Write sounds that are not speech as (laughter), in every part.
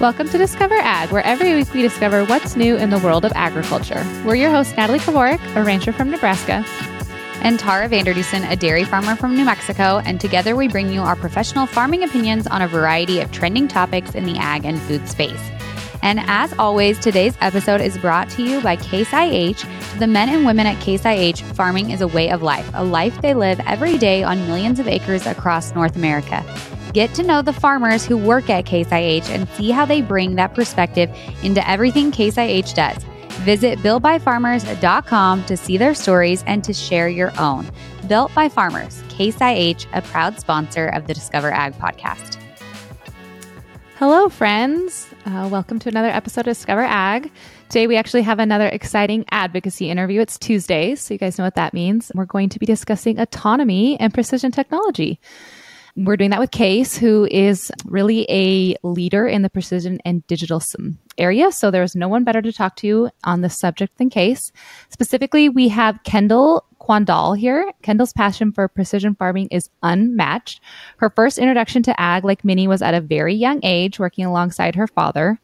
Welcome to Discover Ag, where every week we discover what's new in the world of agriculture. We're your host, Natalie Kovarik, a rancher from Nebraska. And Tara Vander Dussen, a dairy farmer from New Mexico. And together we bring you our professional farming opinions on a variety of trending topics in the ag and food space. And as always, today's episode is brought to you by Case IH. The men and women at Case IH, farming is a way of life, a life they live every day on millions of acres across North America. Get to know the farmers who work at Case IH and see how they bring that perspective into everything Case IH does. Visit builtbyfarmers.com to see their stories and to share your own. Built by Farmers, Case IH, a proud sponsor of the Discover Ag podcast. Hello, friends. Uh, welcome to another episode of Discover Ag. Today, we actually have another exciting advocacy interview. It's Tuesdays, so you guys know what that means. We're going to be discussing autonomy and precision technology. We're doing that with Case, who is really a leader in the precision and digital area. So there's no one better to talk to on this subject than Case. Specifically, we have Kendall Quandall here. Kendall's passion for precision farming is unmatched. Her first introduction to ag, like Minnie, was at a very young age, working alongside her father.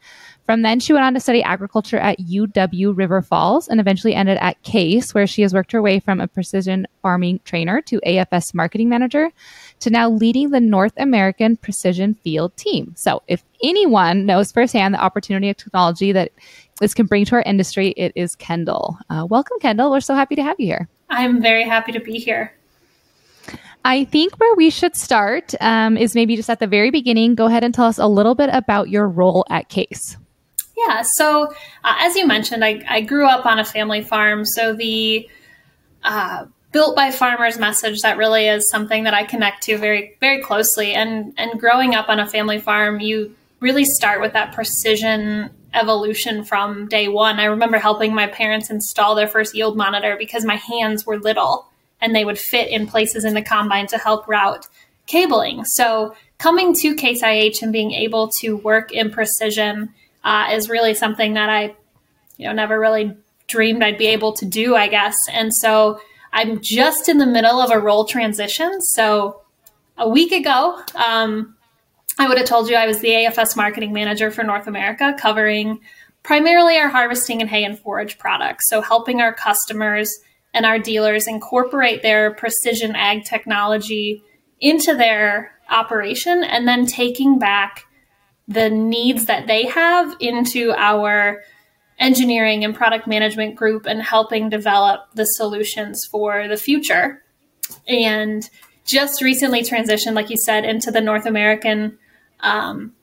From then, she went on to study agriculture at UW River Falls and eventually ended at Case, where she has worked her way from a precision farming trainer to AFS marketing manager to now leading the North American precision field team. So, if anyone knows firsthand the opportunity of technology that this can bring to our industry, it is Kendall. Uh, welcome, Kendall. We're so happy to have you here. I'm very happy to be here. I think where we should start um, is maybe just at the very beginning. Go ahead and tell us a little bit about your role at Case. Yeah, so uh, as you mentioned, I, I, grew up on a family farm. So the uh, built by farmers message that really is something that I connect to very, very closely. And and growing up on a family farm, you really start with that precision evolution from day one. I remember helping my parents install their first yield monitor because my hands were little and they would fit in places in the combine to help route cabling. So coming to Case IH and being able to work in precision uh, is really something that I, you know, never really dreamed I'd be able to do, I guess. And so I'm just in the middle of a role transition. So a week ago, um, I would have told you I was the AFS marketing manager for North America, covering primarily our harvesting and hay and forage products. So helping our customers and our dealers incorporate their precision ag technology into their operation and then taking back the needs that they have into our engineering and product management group and helping develop the solutions for the future. And just recently transitioned, like you said, into the North American um,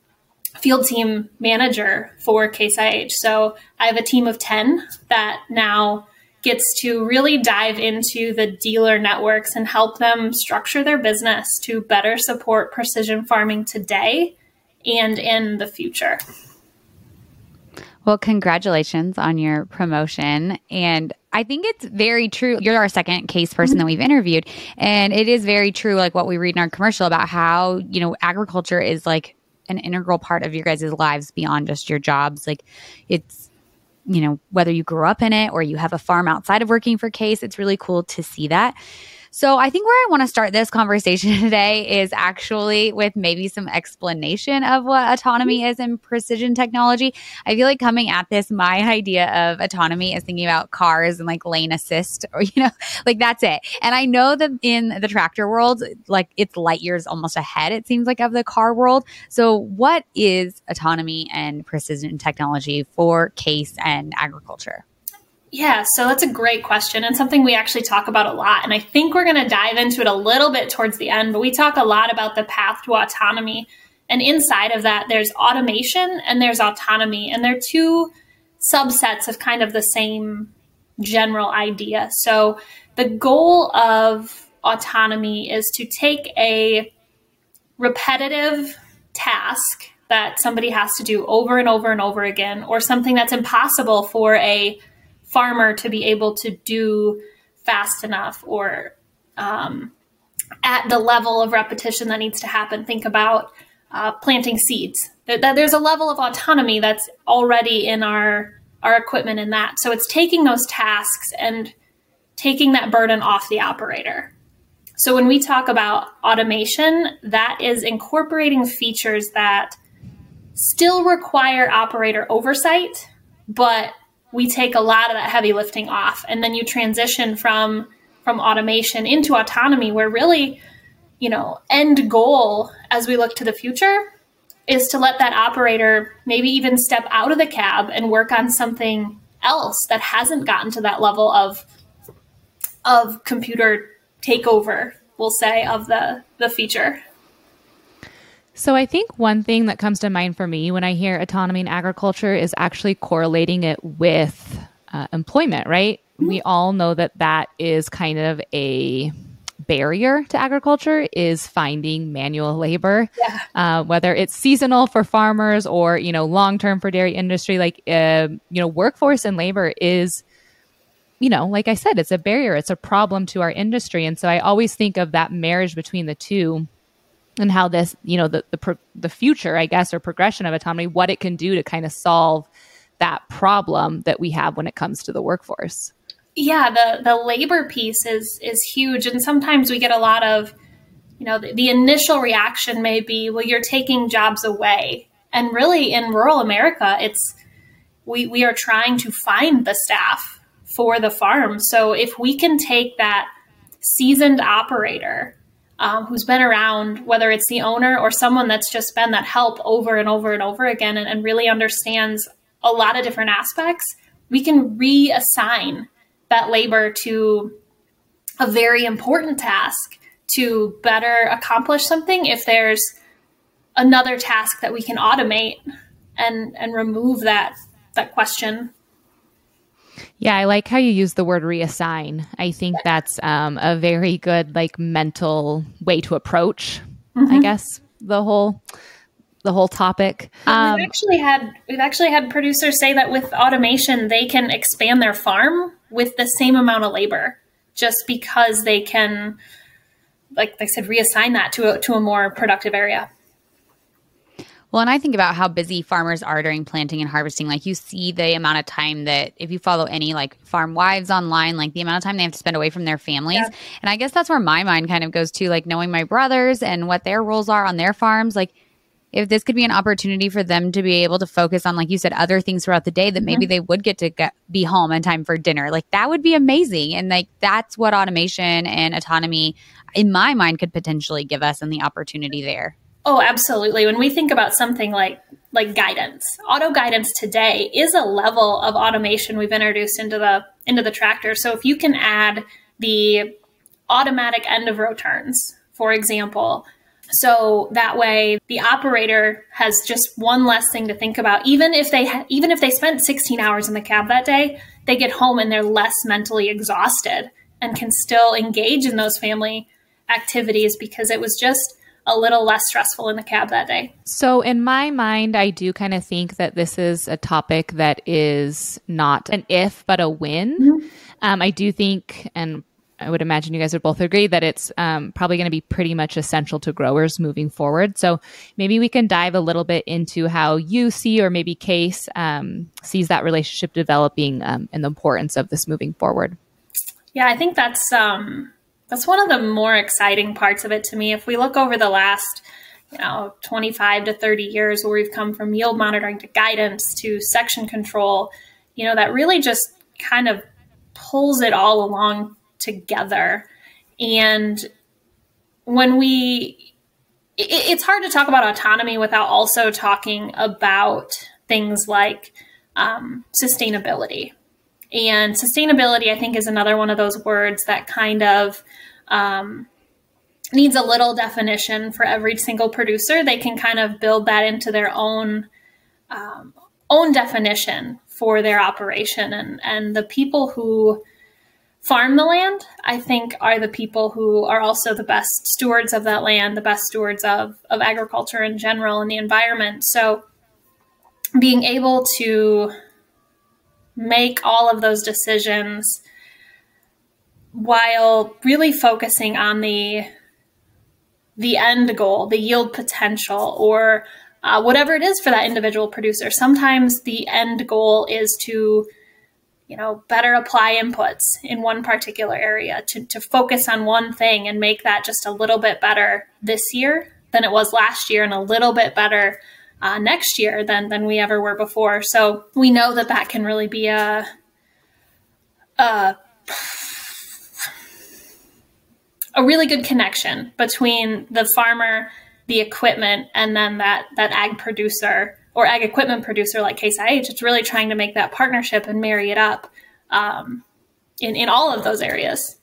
field team manager for Case IH. So I have a team of 10 that now gets to really dive into the dealer networks and help them structure their business to better support precision farming today and in the future. Well, congratulations on your promotion. And I think it's very true. You're our second case person that we've interviewed. And it is very true, like what we read in our commercial about how, you know, agriculture is like an integral part of your guys' lives beyond just your jobs. Like it's, you know, whether you grew up in it or you have a farm outside of working for Case, it's really cool to see that. So I think where I want to start this conversation (laughs) today is actually with maybe some explanation of what autonomy mm-hmm. is in precision technology. I feel like coming at this, my idea of autonomy is thinking about cars and like lane assist (laughs) or, you know, like that's it. And I know that in the tractor world, like it's light years almost ahead, it seems like, of the car world. So what is autonomy and precision technology for case and agriculture? Yeah, so that's a great question and something we actually talk about a lot. And I think we're going to dive into it a little bit towards the end, but we talk a lot about the path to autonomy. And inside of that, there's automation and there's autonomy. And they're two subsets of kind of the same general idea. So the goal of autonomy is to take a repetitive task that somebody has to do over and over and over again, or something that's impossible for a farmer to be able to do fast enough or um, at the level of repetition that needs to happen. Think about uh, planting seeds. There's a level of autonomy that's already in our our equipment in that. So it's taking those tasks and taking that burden off the operator. So when we talk about automation, that is incorporating features that still require operator oversight, but we take a lot of that heavy lifting off. And then you transition from from automation into autonomy where really, you know, end goal as we look to the future is to let that operator maybe even step out of the cab and work on something else that hasn't gotten to that level of of computer takeover, we'll say, of the the feature. So I think one thing that comes to mind for me when I hear autonomy in agriculture is actually correlating it with uh, employment, right? Mm-hmm. We all know that that is kind of a barrier to agriculture is finding manual labor, yeah. uh, whether it's seasonal for farmers or you know long term for dairy industry. Like uh, you know, workforce and labor is you know, like I said, it's a barrier, it's a problem to our industry, and so I always think of that marriage between the two and how this, you know, the the pro- the future, I guess, or progression of autonomy, what it can do to kind of solve that problem that we have when it comes to the workforce. Yeah, the the labor piece is is huge, and sometimes we get a lot of, you know, the, the initial reaction may be, well, you're taking jobs away, and really in rural America, it's we we are trying to find the staff for the farm. So if we can take that seasoned operator um, who's been around, whether it's the owner or someone that's just been that help over and over and over again, and, and really understands a lot of different aspects, we can reassign that labor to a very important task to better accomplish something if there's another task that we can automate and and remove that that question yeah i like how you use the word reassign i think that's um, a very good like mental way to approach mm-hmm. i guess the whole the whole topic. Um, we've actually had we've actually had producers say that with automation they can expand their farm with the same amount of labor, just because they can, like they said, reassign that to a, to a more productive area. Well, and I think about how busy farmers are during planting and harvesting. Like you see the amount of time that if you follow any like farm wives online, like the amount of time they have to spend away from their families. Yeah. And I guess that's where my mind kind of goes to, like knowing my brothers and what their roles are on their farms. Like if this could be an opportunity for them to be able to focus on, like you said, other things throughout the day that maybe mm-hmm. they would get to get, be home in time for dinner, like that would be amazing. And like that's what automation and autonomy, in my mind, could potentially give us and the opportunity there. Oh, absolutely. When we think about something like like guidance, auto guidance today is a level of automation we've introduced into the into the tractor. So if you can add the automatic end of row turns, for example, so that way the operator has just one less thing to think about. Even if they ha- even if they spent 16 hours in the cab that day, they get home and they're less mentally exhausted and can still engage in those family activities because it was just a little less stressful in the cab that day. So, in my mind, I do kind of think that this is a topic that is not an if, but a win. Mm-hmm. Um, I do think, and I would imagine you guys would both agree that it's um, probably going to be pretty much essential to growers moving forward. So maybe we can dive a little bit into how you see, or maybe Case um, sees that relationship developing um, and the importance of this moving forward. Yeah, I think that's um, that's one of the more exciting parts of it to me. If we look over the last you know 25 to 30 years where we've come from yield monitoring to guidance to section control you know that really just kind of pulls it all along together. And when we, it, it's hard to talk about autonomy without also talking about things like um, sustainability. And sustainability, I think, is another one of those words that kind of um, needs a little definition for every single producer. They can kind of build that into their own um, own definition for their operation, and and the people who farm the land, I think, are the people who are also the best stewards of that land, the best stewards of, of agriculture in general and the environment. So being able to make all of those decisions while really focusing on the the end goal, the yield potential, or uh, whatever it is for that individual producer. Sometimes the end goal is to you know, better apply inputs in one particular area to, to focus on one thing and make that just a little bit better this year than it was last year and a little bit better uh, next year than than we ever were before. So we know that that can really be a, a a really good connection between the farmer, the equipment, and then that that ag producer or ag equipment producer like Case IH. It's really trying to make that partnership and marry it up um, in in all of those areas.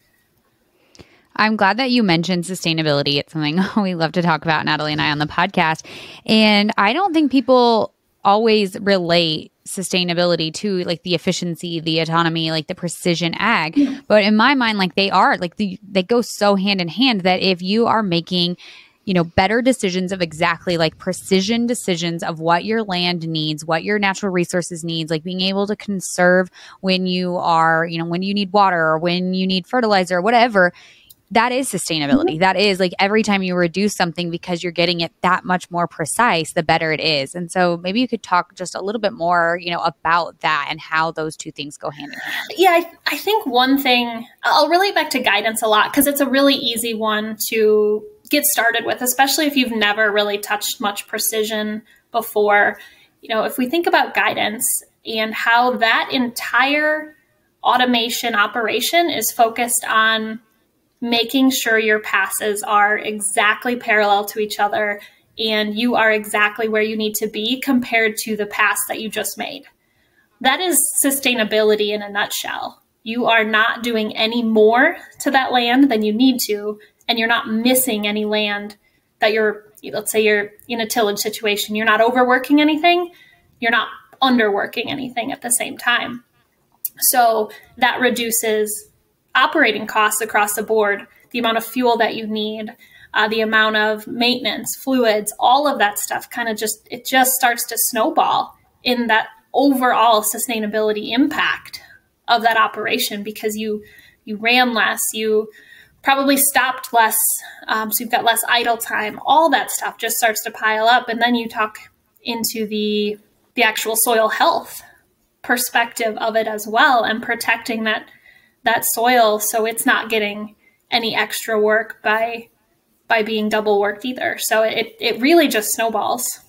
I'm glad that you mentioned sustainability. It's something (laughs) we love to talk about, Natalie and I, on the podcast. And I don't think people always relate sustainability to like the efficiency, the autonomy, like the precision ag. Yeah. But in my mind, like they are, like the, they go so hand in hand that if you are making you know better decisions of exactly like precision decisions of what your land needs what your natural resources needs like being able to conserve when you are you know when you need water or when you need fertilizer or whatever that is sustainability. Mm-hmm. That is like every time you reduce something because you're getting it that much more precise, the better it is. And so maybe you could talk just a little bit more, you know, about that and how those two things go hand in hand. Yeah, I, I think one thing I'll relate back to guidance a lot because it's a really easy one to get started with, especially if you've never really touched much precision before. You know, if we think about guidance and how that entire automation operation is focused on making sure your passes are exactly parallel to each other and you are exactly where you need to be compared to the pass that you just made. That is sustainability in a nutshell. You are not doing any more to that land than you need to, and you're not missing any land that you're, let's say you're in a tillage situation, you're not overworking anything, you're not underworking anything at the same time. So that reduces operating costs across the board, the amount of fuel that you need, uh, the amount of maintenance, fluids, all of that stuff kind of just, it just starts to snowball in that overall sustainability impact of that operation because you, you ran less, you probably stopped less, um, so you've got less idle time, all that stuff just starts to pile up. And then you talk into the, the actual soil health perspective of it as well and protecting that that soil so it's not getting any extra work by by being double worked either. So it it really just snowballs.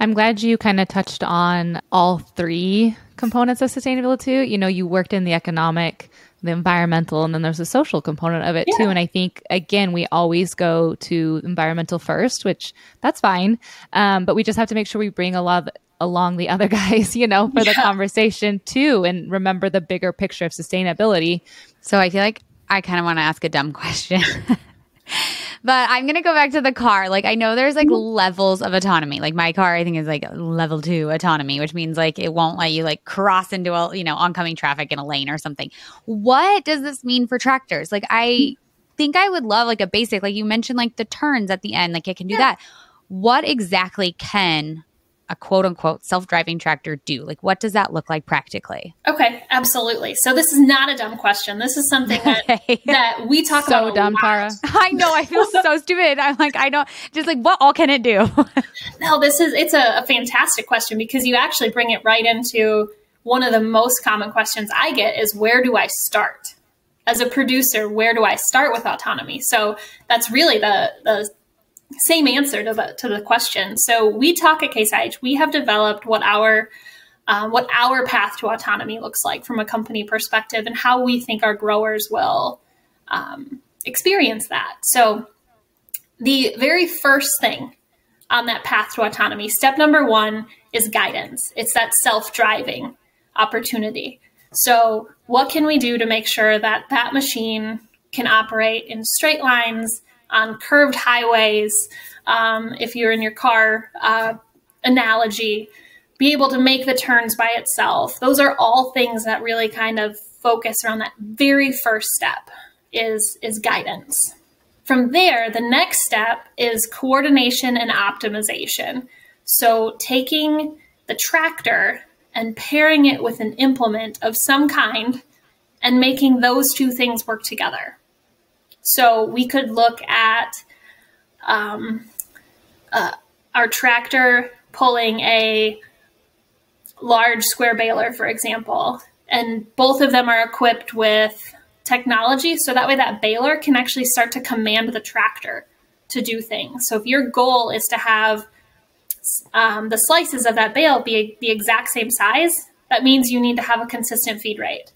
I'm glad you kind of touched on all three components of sustainability too. You know, you worked in the economic, the environmental, and then there's a social component of it yeah. too. And I think again, we always go to environmental first, which that's fine. Um, but we just have to make sure we bring a lot of along the other (laughs) guys, you know, for yeah. the conversation too, and remember the bigger picture of sustainability. So I feel like I kind of want to ask a dumb (laughs) question. but I'm going to go back to the car. Like, I know there's like mm-hmm. levels of autonomy. Like, my car, I think, is like level two autonomy, which means like it won't let you like cross into a, you know, oncoming traffic in a lane or something. What does this mean for tractors? Like, I mm-hmm. think I would love like a basic, like you mentioned, like the turns at the end, like it can do yeah. that. What exactly can a quote unquote self driving tractor do? Like, what does that look like practically? Okay, absolutely. So, this is not a dumb question. This is something that, (laughs) okay. that we talk so about. So dumb, Tara. (laughs) I know. I feel so stupid. I'm like, I don't, just like, what all can it do? (laughs) no, this is, it's a, a fantastic question because you actually bring it right into one of the most common questions I get is where do I start? As a producer, where do I start with autonomy? So, that's really the, the same answer to the to the question. So we talk at Case IH. We have developed what our um, what our path to autonomy looks like from a company perspective, and how we think our growers will um, experience that. So the very first thing on that path to autonomy, step number one is guidance. It's that self driving opportunity. So what can we do to make sure that that machine can operate in straight lines? On curved highways, um, if you're in your car uh, analogy, be able to make the turns by itself. Those are all things that really kind of focus around that very first step is, is guidance. From there, the next step is coordination and optimization. So taking the tractor and pairing it with an implement of some kind and making those two things work together. So we could look at um, uh, our tractor pulling a large square baler, for example, and both of them are equipped with technology. So that way, that baler can actually start to command the tractor to do things. So if your goal is to have um, the slices of that bale be the exact same size, that means you need to have a consistent feed rate.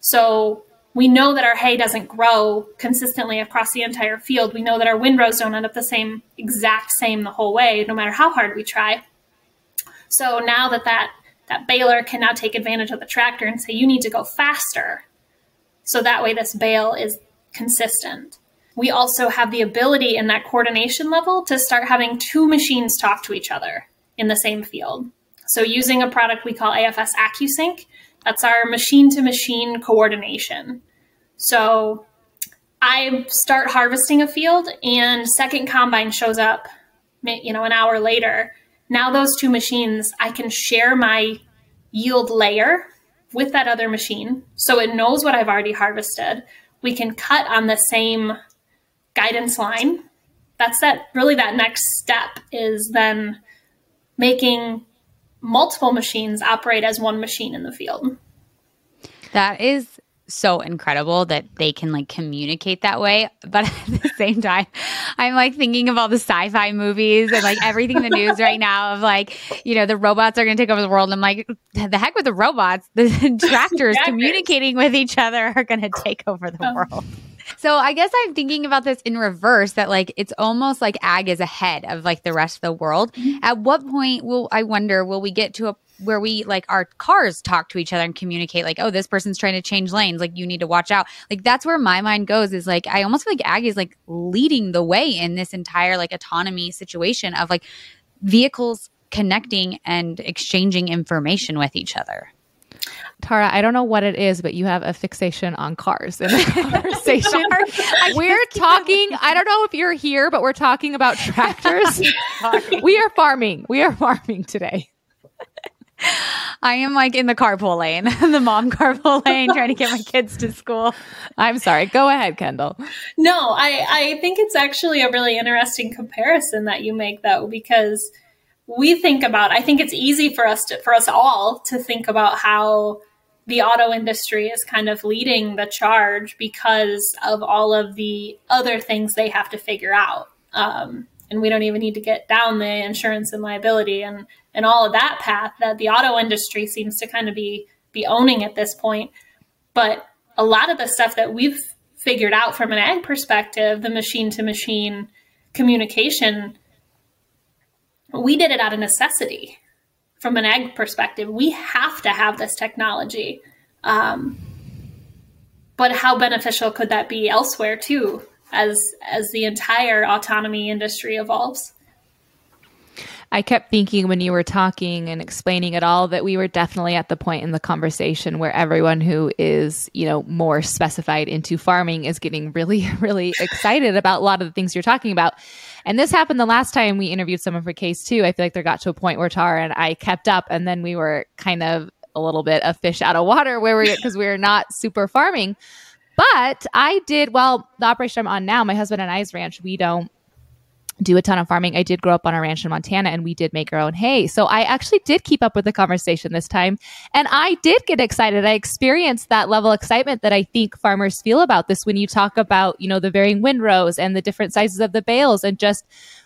So we know that our hay doesn't grow consistently across the entire field. We know that our windrows don't end up the same, exact same the whole way, no matter how hard we try. So now that that, that baler can now take advantage of the tractor and say, you need to go faster. So that way this bale is consistent. We also have the ability in that coordination level to start having two machines talk to each other in the same field. So using a product we call AFS AccuSync, that's our machine to machine coordination. So I start harvesting a field and second combine shows up, you know, an hour later. Now those two machines, I can share my yield layer with that other machine. So it knows what I've already harvested. We can cut on the same guidance line. That's that really that next step is then making multiple machines operate as one machine in the field. That is so incredible that they can like communicate that way. But (laughs) at the same time, I'm like thinking of all the sci fi movies and like everything in the news right now of like, you know, the robots are going to take over the world. And I'm like, the heck with the robots. (laughs) The tractors communicating with each other are going to take over the oh. world. So I guess I'm thinking about this in reverse that like it's almost like ag is ahead of like the rest of the world. Mm-hmm. At what point will I wonder will we get to a where we like our cars talk to each other and communicate like oh this person's trying to change lanes like you need to watch out like that's where my mind goes is like i almost feel like ag is like leading the way in this entire like autonomy situation of like vehicles connecting and exchanging information with each other Tara, I don't know what it is, but you have a fixation on cars in the (laughs) conversation. (laughs) we're talking, I don't know if you're here, but we're talking about (laughs) tractors. we are farming. We are farming today. I am like in the carpool lane, the mom carpool lane, trying to get my kids to school. I'm sorry. Go ahead, Kendall. No, I, I think it's actually a really interesting comparison that you make, though, because we think about. I think it's easy for us to, for us all to think about how the auto industry is kind of leading the charge because of all of the other things they have to figure out. Um, and we don't even need to get down the insurance and liability and and all of that path that the auto industry seems to kind of be be owning at this point. But a lot of the stuff that we've figured out from an ag perspective, the machine to machine communication, we did it out of necessity from an ag perspective, we have to have this technology. Um, but how beneficial could that be elsewhere too, as as the entire autonomy industry evolves? I kept thinking when you were talking and explaining it all that we were definitely at the point in the conversation where everyone who is, you know, more specified into farming is getting really, (laughs) really excited about a lot of the things you're talking about. And this happened the last time we interviewed someone for case two. I feel like there got to a point where Tara and I kept up and then we were kind of a little bit of fish out of water where we because we are not super farming. But I did well, the operation I'm on now, my husband and I's ranch, we don't do a ton of farming. I did grow up on a ranch in Montana and we did make our own hay. So I actually did keep up with the conversation this time and I did get excited. I experienced that level of excitement that I think farmers feel about this when you talk about, you know, the varying windrows and the different sizes of the bales and just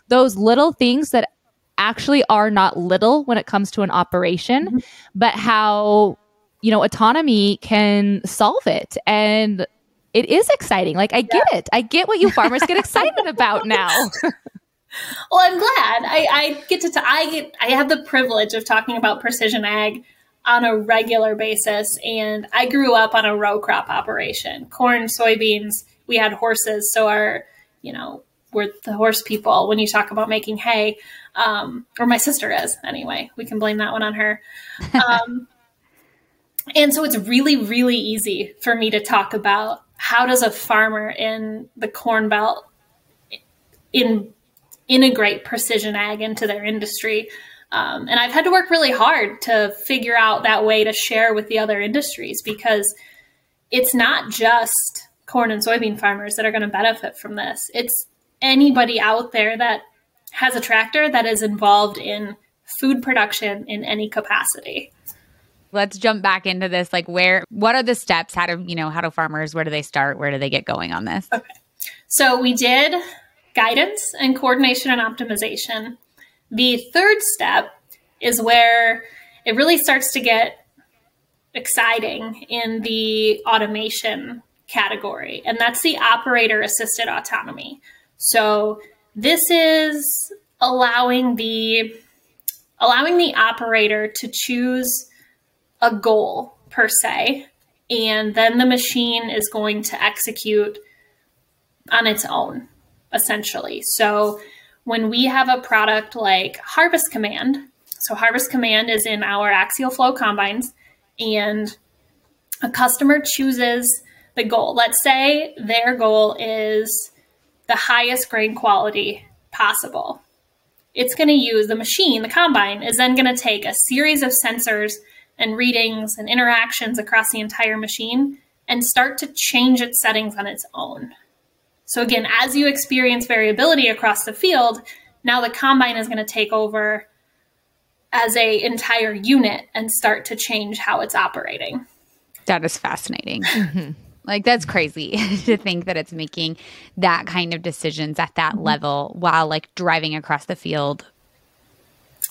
those little things that actually are not little when it comes to an operation, mm-hmm. but how, you know, autonomy can solve it. And it is exciting. Like I get yeah. it. I get what you farmers get (laughs) excited about now. (laughs) (laughs) well, I'm glad. I, I get to. T- I get. I have the privilege of talking about precision ag on a regular basis, and I grew up on a row crop operation: corn, soybeans. We had horses, so our, you know, we're the horse people when you talk about making hay. Um, or my sister is anyway. We can blame that one on her. Um, (laughs) and so it's really, really easy for me to talk about how does a farmer in the corn belt in integrate precision ag into their industry. Um, and I've had to work really hard to figure out that way to share with the other industries because it's not just corn and soybean farmers that are going to benefit from this. It's anybody out there that has a tractor that is involved in food production in any capacity. Let's jump back into this. Like, where, what are the steps? How do, you know, how do farmers, where do they start? Where do they get going on this? Okay. So we did guidance and coordination and optimization. The third step is where it really starts to get exciting in the automation category, and that's the operator assisted autonomy. So this is allowing the allowing the operator to choose a goal per se, and then the machine is going to execute on its own, essentially. So when we have a product like Harvest Command, so Harvest Command is in our axial flow combines, and a customer chooses the goal. Let's say their goal is the highest grain quality possible. It's going to use the machine, the combine, is then going to take a series of sensors and readings and interactions across the entire machine and start to change its settings on its own. So, again, as you experience variability across the field, now the combine is going to take over as a entire unit and start to change how it's operating. That is fascinating. Mm-hmm. (laughs) Like that's crazy (laughs) to think that it's making that kind of decisions at that mm-hmm. level while like driving across the field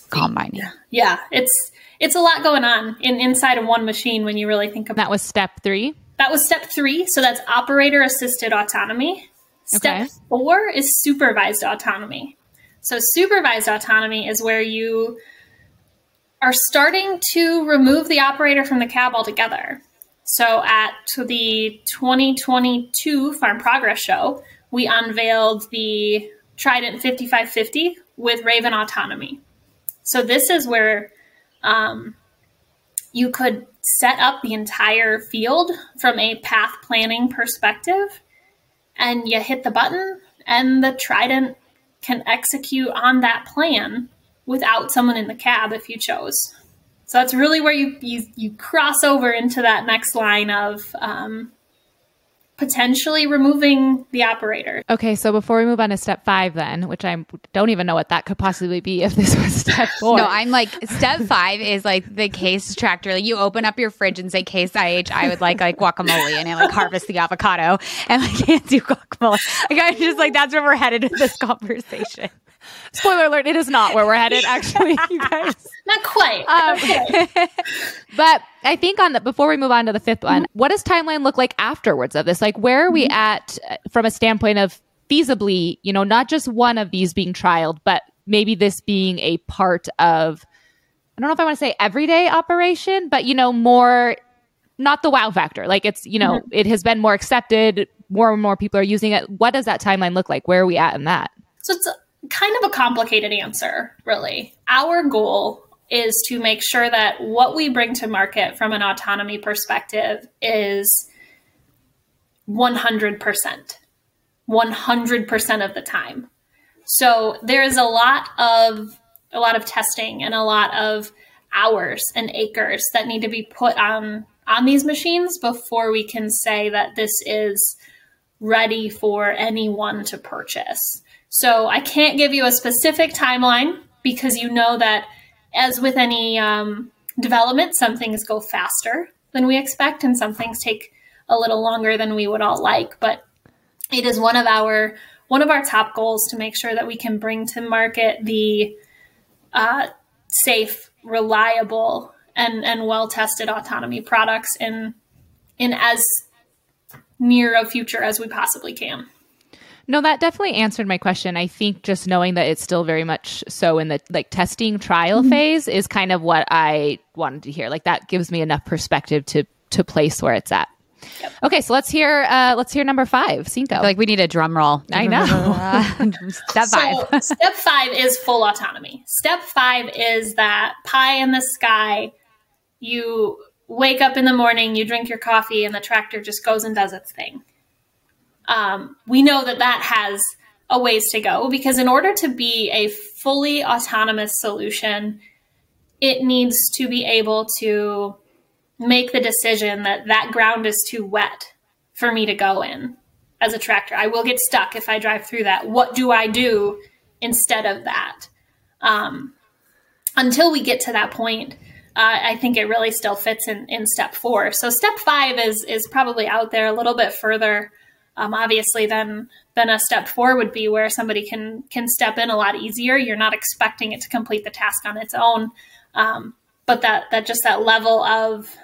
combining. Yeah, it's it's a lot going on in inside of one machine when you really think about That was step 3. That was step 3, so that's operator assisted autonomy. Step okay. 4 is supervised autonomy. So supervised autonomy is where you are starting to remove the operator from the cab altogether. So at the 2022 Farm Progress Show, we unveiled the Trident 5550 with Raven Autonomy. So this is where um, you could set up the entire field from a path planning perspective, and you hit the button, and the Trident can execute on that plan without someone in the cab if you chose. So that's really where you you, you cross over into that next line of um, potentially removing the operator. Okay, so before we move on to step five, then, which I don't even know what that could possibly be if this was step four. no, I'm like step five is like the case tractor. Like you open up your fridge and say case IH. I would like like guacamole and I like harvest the avocado and like can't do guacamole. Like I'm just like that's where we're headed with this conversation. Spoiler alert, it is not where we're headed, actually, you guys. Not quite. Um, okay. (laughs) but I think on the before we move on to the fifth one, mm-hmm. what does timeline look like afterwards of this? Like where are we mm-hmm. at uh, from a standpoint of feasibly, you know, not just one of these being trialed, but maybe this being a part of I don't know if I want to say everyday operation, but you know, more not the wow factor. Like it's, you know, mm-hmm. it has been more accepted, more and more people are using it. What does that timeline look like? Where are we at in that? So it's kind of a complicated answer, really. Our goal is to make sure that what we bring to market from an autonomy perspective is 100%. 100% of the time. So there is a lot of a lot of testing and a lot of hours and acres that need to be put on on these machines before we can say that this is ready for anyone to purchase. So I can't give you a specific timeline because you know that, as with any um, development, some things go faster than we expect and some things take a little longer than we would all like. But it is one of our one of our top goals to make sure that we can bring to market the uh, safe, reliable, and and well tested autonomy products in in as near a future as we possibly can. No, that definitely answered my question. I think just knowing that it's still very much so in the like testing trial mm-hmm. phase is kind of what I wanted to hear. Like that gives me enough perspective to to place where it's at. Yep. Okay, so let's hear uh let's hear number five, Cinco. Like we need a drum roll. I know. (laughs) step (laughs) five. So, (laughs) step five is full autonomy. Step five is that pie in the sky. You wake up in the morning, you drink your coffee, and the tractor just goes and does its thing um, we know that that has a ways to go because in order to be a fully autonomous solution, it needs to be able to make the decision that that ground is too wet for me to go in as a tractor. I will get stuck if I drive through that. What do I do instead of that? Um, until we get to that point, uh, I think it really still fits in, in step four. So step five is is probably out there a little bit further um, obviously then then a step four would be where somebody can can step in a lot easier you're not expecting it to complete the task on its own um, but that that just that level of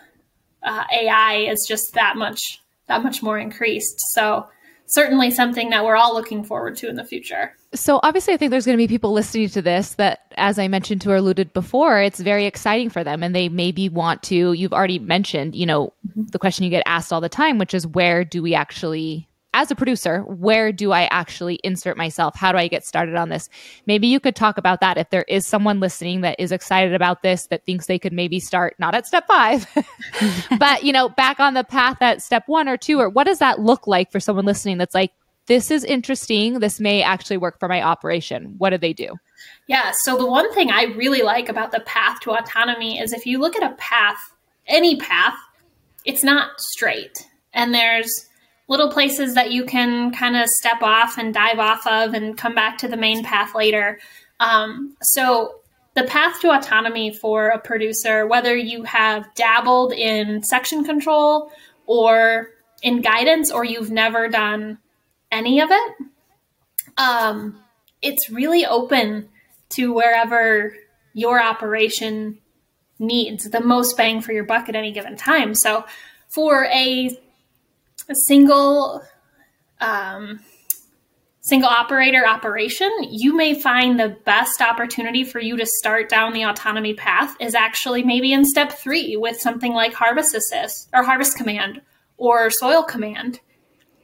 uh, ai is just that much that much more increased so certainly something that we're all looking forward to in the future. So, obviously, I think there's going to be people listening to this that, as I mentioned to or alluded before, it's very exciting for them. And they maybe want to, you've already mentioned, you know, mm-hmm. the question you get asked all the time, which is where do we actually as a producer, where do I actually insert myself? How do I get started on this? Maybe you could talk about that if there is someone listening that is excited about this, that thinks they could maybe start not at step five, (laughs) but you know, back on the path at step one or two, or what does that look like for someone listening that's like, this is interesting. This may actually work for my operation. What do they do? Yeah. So the one thing I really like about the path to autonomy is if you look at a path, any path, it's not straight. And there's little places that you can kind of step off and dive off of and come back to the main path later. Um, so, the path to autonomy for a producer, whether you have dabbled in section control or in guidance or you've never done any of it, um, it's really open to wherever your operation needs the most bang for your buck at any given time. So, for a single um, single operator operation, you may find the best opportunity for you to start down the autonomy path is actually maybe in step three with something like Harvest Assist or Harvest Command or Soil Command,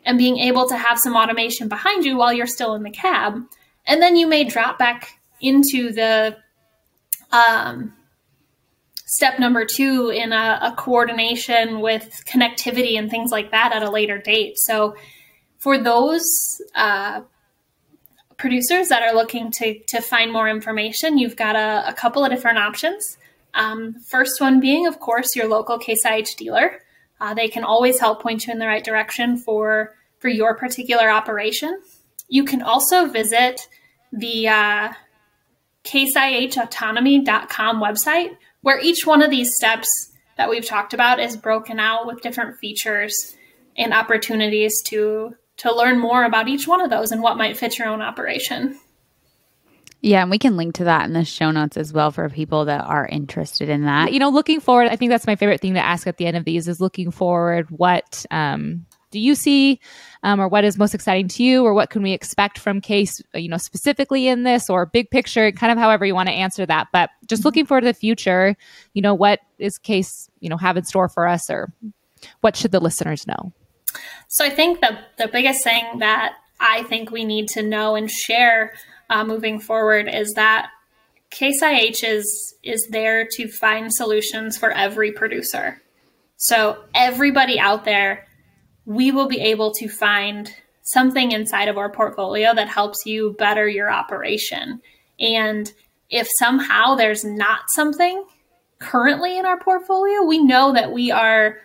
and being able to have some automation behind you while you're still in the cab. And then you may drop back into the um, step number two in a, a, coordination with connectivity and things like that at a later date. So, for those uh, producers that are looking to, to find more information, you've got a, a couple of different options. Um, first one being, of course, your local Case IH dealer. Uh, they can always help point you in the right direction for, for your particular operation. You can also visit the uh, caseihautonomy.com website, where each one of these steps that we've talked about is broken out with different features and opportunities to to learn more about each one of those and what might fit your own operation. Yeah, and we can link to that in the show notes as well for people that are interested in that. You know, looking forward, I think that's my favorite thing to ask at the end of these is looking forward. What um, do you see um, or what is most exciting to you or what can we expect from case you know specifically in this or big picture kind of however you want to answer that. But just looking forward to the future you know what is case you know have in store for us or what should the listeners know? So i think the, the biggest thing that i think we need to know and share uh, moving forward is that case ih is is there to find solutions for every producer. So everybody out there we will be able to find something inside of our portfolio that helps you better your operation. And if somehow there's not something currently in our portfolio, we know that we are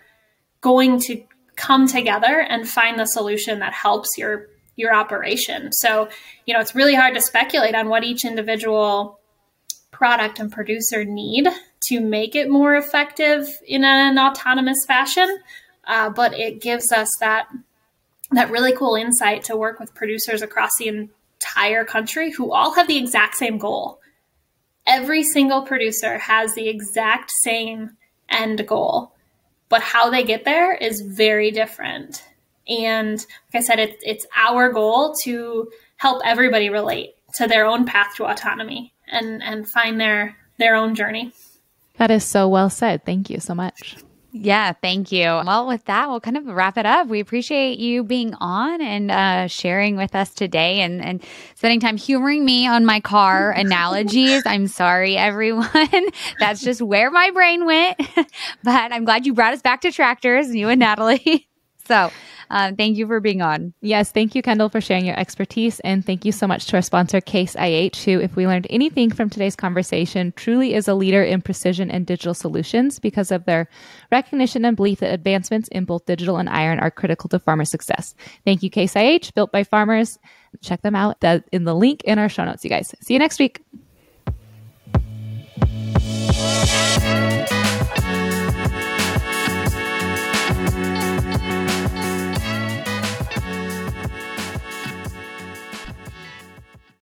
going to come together and find the solution that helps your your operation. So, you know, it's really hard to speculate on what each individual product and producer need to make it more effective in an autonomous fashion uh, but it gives us that that really cool insight to work with producers across the entire country who all have the exact same goal. Every single producer has the exact same end goal, but how they get there is very different. And like I said, it's, it's our goal to help everybody relate to their own path to autonomy and, and find their, their own journey. That is so well said. Thank you so much. Yeah, thank you. Well, with that, we'll kind of wrap it up. We appreciate you being on and uh, sharing with us today and, and spending time humoring me on my car (laughs) analogies. I'm sorry, everyone. (laughs) That's just where my brain went. (laughs) but I'm glad you brought us back to tractors, you and Natalie. So, um, thank you for being on. Yes, thank you, Kendall, for sharing your expertise. And thank you so much to our sponsor, Case IH, who, if we learned anything from today's conversation, truly is a leader in precision and digital solutions because of their recognition and belief that advancements in both digital and iron are critical to farmer success. Thank you, Case IH, built by farmers. Check them out in the link in our show notes, you guys. See you next week.